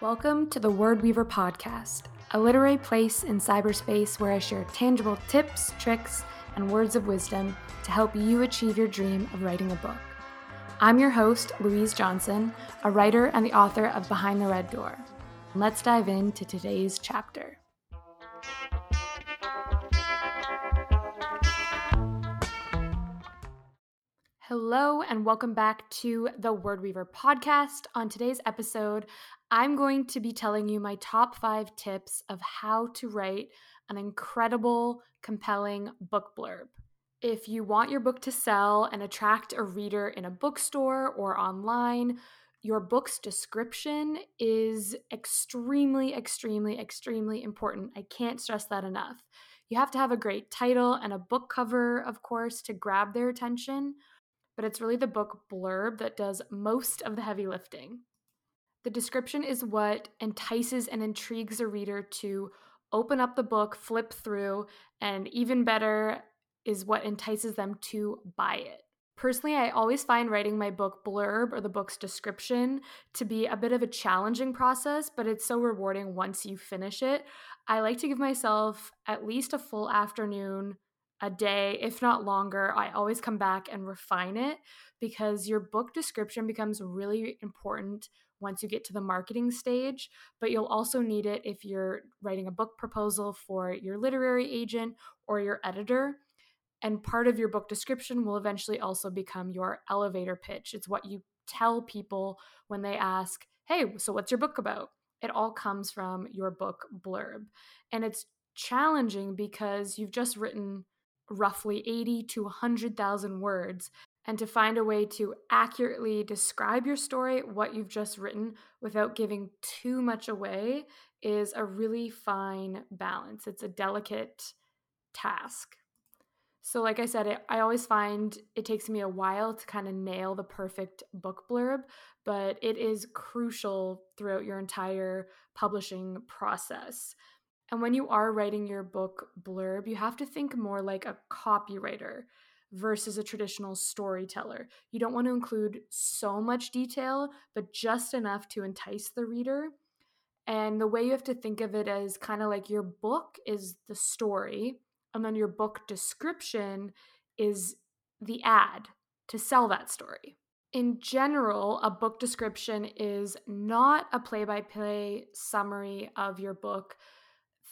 Welcome to the Word Weaver Podcast, a literary place in cyberspace where I share tangible tips, tricks, and words of wisdom to help you achieve your dream of writing a book. I'm your host, Louise Johnson, a writer and the author of Behind the Red Door. Let's dive into today's chapter. Hello, and welcome back to the Word Weaver podcast. On today's episode, I'm going to be telling you my top five tips of how to write an incredible, compelling book blurb. If you want your book to sell and attract a reader in a bookstore or online, your book's description is extremely, extremely, extremely important. I can't stress that enough. You have to have a great title and a book cover, of course, to grab their attention but it's really the book blurb that does most of the heavy lifting. The description is what entices and intrigues a reader to open up the book, flip through, and even better is what entices them to buy it. Personally, I always find writing my book blurb or the book's description to be a bit of a challenging process, but it's so rewarding once you finish it. I like to give myself at least a full afternoon a day, if not longer. I always come back and refine it because your book description becomes really important once you get to the marketing stage, but you'll also need it if you're writing a book proposal for your literary agent or your editor. And part of your book description will eventually also become your elevator pitch. It's what you tell people when they ask, Hey, so what's your book about? It all comes from your book blurb. And it's challenging because you've just written roughly 80 to 100,000 words and to find a way to accurately describe your story, what you've just written, without giving too much away is a really fine balance. It's a delicate task. So, like I said, I always find it takes me a while to kind of nail the perfect book blurb, but it is crucial throughout your entire publishing process. And when you are writing your book blurb, you have to think more like a copywriter versus a traditional storyteller. You don't want to include so much detail, but just enough to entice the reader. And the way you have to think of it is kind of like your book is the story, and then your book description is the ad to sell that story. In general, a book description is not a play by play summary of your book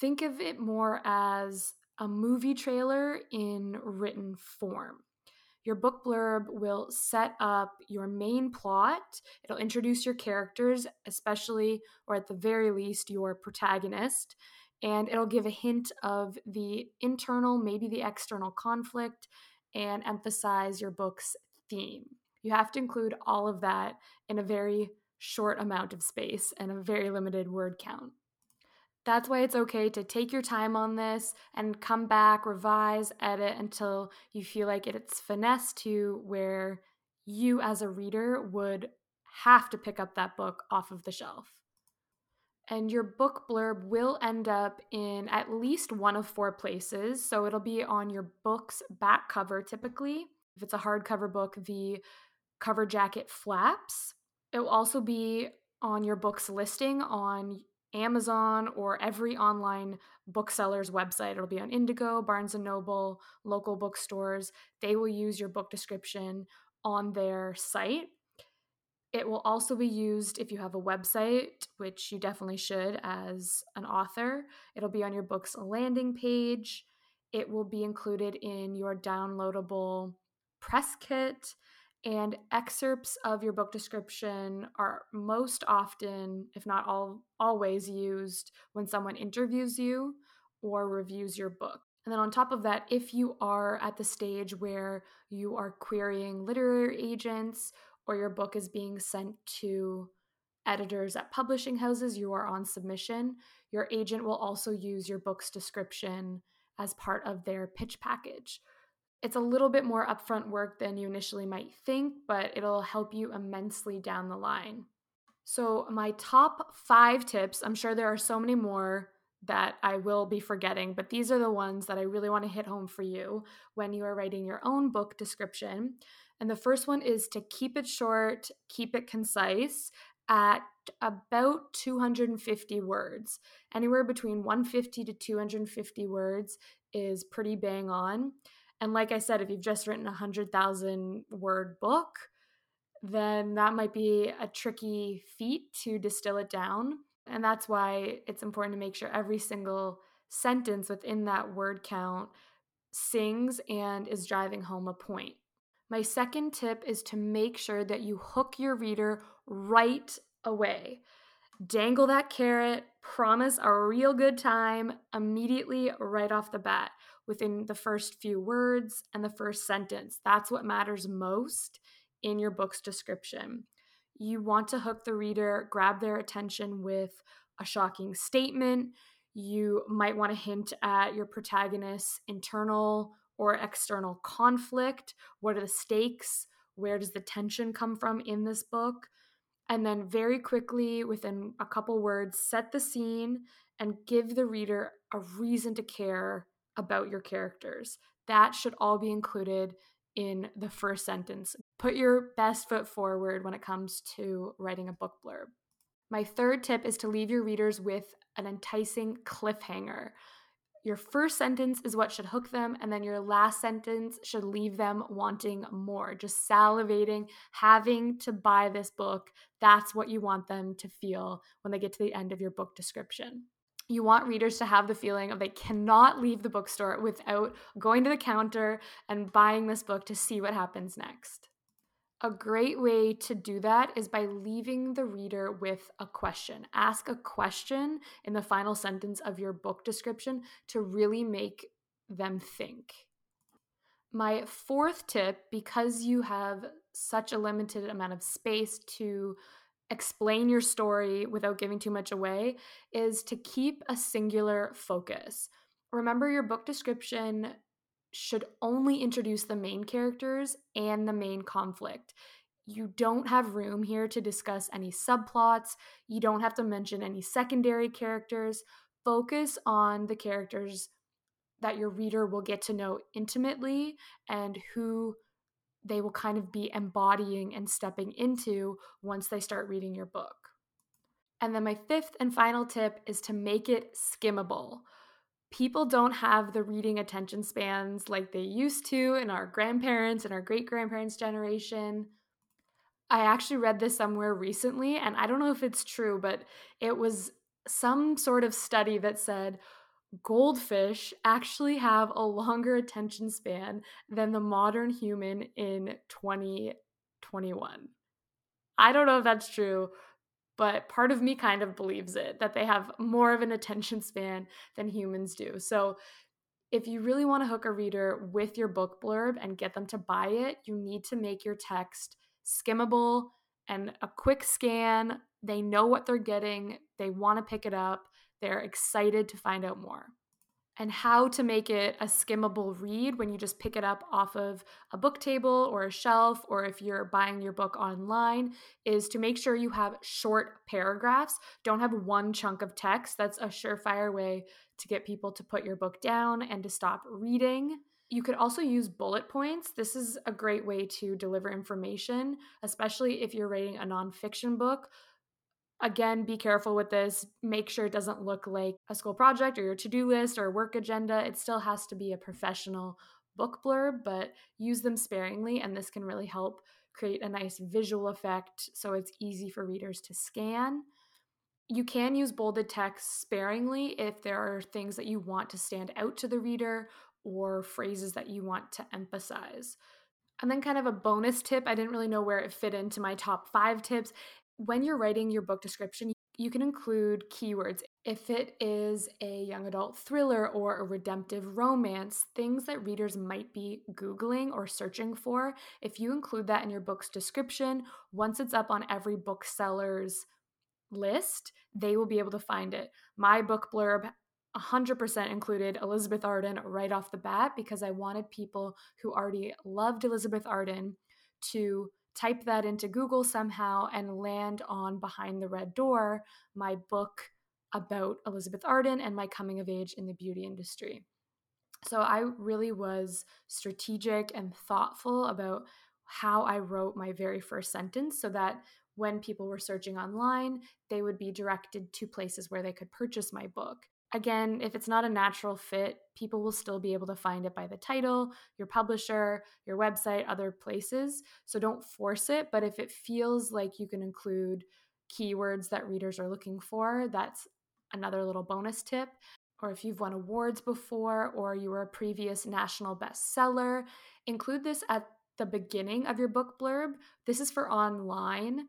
think of it more as a movie trailer in written form. Your book blurb will set up your main plot. It'll introduce your characters, especially or at the very least your protagonist, and it'll give a hint of the internal, maybe the external conflict, and emphasize your book's theme. You have to include all of that in a very short amount of space and a very limited word count. That's why it's okay to take your time on this and come back, revise, edit until you feel like it's finesse to where you as a reader would have to pick up that book off of the shelf. And your book blurb will end up in at least one of four places. So it'll be on your book's back cover typically. If it's a hardcover book, the cover jacket flaps. It will also be on your book's listing on Amazon or every online bookseller's website. It'll be on Indigo, Barnes and Noble, local bookstores. They will use your book description on their site. It will also be used if you have a website, which you definitely should as an author. It'll be on your book's landing page. It will be included in your downloadable press kit and excerpts of your book description are most often if not all always used when someone interviews you or reviews your book. And then on top of that if you are at the stage where you are querying literary agents or your book is being sent to editors at publishing houses you are on submission your agent will also use your book's description as part of their pitch package it's a little bit more upfront work than you initially might think, but it'll help you immensely down the line. So, my top five tips, I'm sure there are so many more that I will be forgetting, but these are the ones that I really want to hit home for you when you are writing your own book description. And the first one is to keep it short, keep it concise at about 250 words. Anywhere between 150 to 250 words is pretty bang on. And like I said, if you've just written a 100,000 word book, then that might be a tricky feat to distill it down. And that's why it's important to make sure every single sentence within that word count sings and is driving home a point. My second tip is to make sure that you hook your reader right away. Dangle that carrot, promise a real good time immediately right off the bat within the first few words and the first sentence. That's what matters most in your book's description. You want to hook the reader, grab their attention with a shocking statement. You might want to hint at your protagonist's internal or external conflict. What are the stakes? Where does the tension come from in this book? And then, very quickly, within a couple words, set the scene and give the reader a reason to care about your characters. That should all be included in the first sentence. Put your best foot forward when it comes to writing a book blurb. My third tip is to leave your readers with an enticing cliffhanger. Your first sentence is what should hook them, and then your last sentence should leave them wanting more, just salivating, having to buy this book. That's what you want them to feel when they get to the end of your book description. You want readers to have the feeling of they cannot leave the bookstore without going to the counter and buying this book to see what happens next. A great way to do that is by leaving the reader with a question. Ask a question in the final sentence of your book description to really make them think. My fourth tip, because you have such a limited amount of space to explain your story without giving too much away, is to keep a singular focus. Remember, your book description should only introduce the main characters and the main conflict. You don't have room here to discuss any subplots. You don't have to mention any secondary characters. Focus on the characters that your reader will get to know intimately and who they will kind of be embodying and stepping into once they start reading your book. And then my fifth and final tip is to make it skimmable people don't have the reading attention spans like they used to in our grandparents and our great grandparents' generation. I actually read this somewhere recently, and I don't know if it's true, but it was some sort of study that said goldfish actually have a longer attention span than the modern human in 2021. I don't know if that's true, but part of me kind of believes it that they have more of an attention span than humans do. So if you really want to hook a reader with your book blurb and get them to buy it, you need to make your text skimmable and a quick scan. They know what they're getting, they want to pick it up, they're excited to find out more and how to make it a skimmable read when you just pick it up off of a book table or a shelf, or if you're buying your book online, is to make sure you have short paragraphs. Don't have one chunk of text. That's a surefire way to get people to put your book down and to stop reading. You could also use bullet points. This is a great way to deliver information, especially if you're writing a nonfiction book. Again, be careful with this. Make sure it doesn't look like a school project or your to do list or work agenda. It still has to be a professional book blurb, but use them sparingly, and this can really help create a nice visual effect so it's easy for readers to scan. You can use bolded text sparingly if there are things that you want to stand out to the reader or phrases that you want to emphasize. And then, kind of a bonus tip I didn't really know where it fit into my top five tips when you're writing your book description, you can include keywords. If it is a young adult thriller or a redemptive romance, things that readers might be Googling or searching for, if you include that in your book's description, once it's up on every bookseller's list, they will be able to find it. My book blurb 100% included Elizabeth Arden right off the bat because I wanted people who already loved Elizabeth Arden to type that into Google somehow and land on Behind the Red Door, my book about Elizabeth Arden and my coming of age in the beauty industry. So I really was strategic and thoughtful about how I wrote my very first sentence so that when people were searching online, they would be directed to places where they could purchase my book. Again, if it's not a natural fit, people will still be able to find it by the title, your publisher, your website, other places. So don't force it. But if it feels like you can include keywords that readers are looking for, that's another little bonus tip. Or if you've won awards before or you were a previous national bestseller, include this at the beginning of your book blurb. This is for online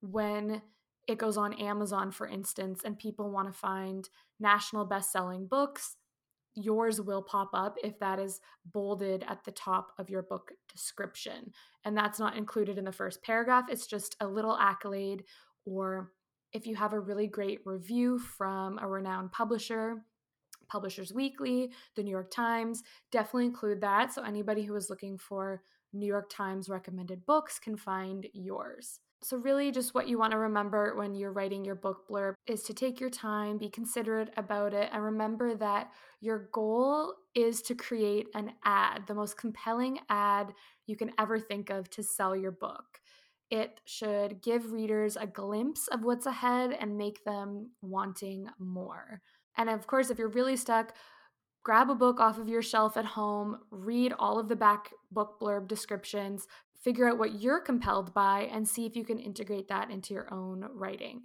when it goes on Amazon, for instance, and people want to find national best-selling books, yours will pop up if that is bolded at the top of your book description. And that's not included in the first paragraph, it's just a little accolade or if you have a really great review from a renowned publisher, Publishers Weekly, the New York Times, definitely include that so anybody who is looking for New York Times recommended books can find yours. So, really, just what you want to remember when you're writing your book blurb is to take your time, be considerate about it, and remember that your goal is to create an ad, the most compelling ad you can ever think of to sell your book. It should give readers a glimpse of what's ahead and make them wanting more. And of course, if you're really stuck, grab a book off of your shelf at home, read all of the back book blurb descriptions, figure out what you're compelled by, and see if you can integrate that into your own writing.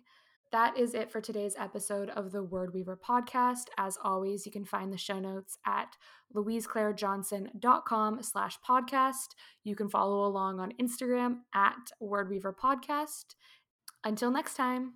That is it for today's episode of the Word Weaver podcast. As always, you can find the show notes at louiseclairejohnson.com slash podcast. You can follow along on Instagram at Word Weaver Podcast. Until next time.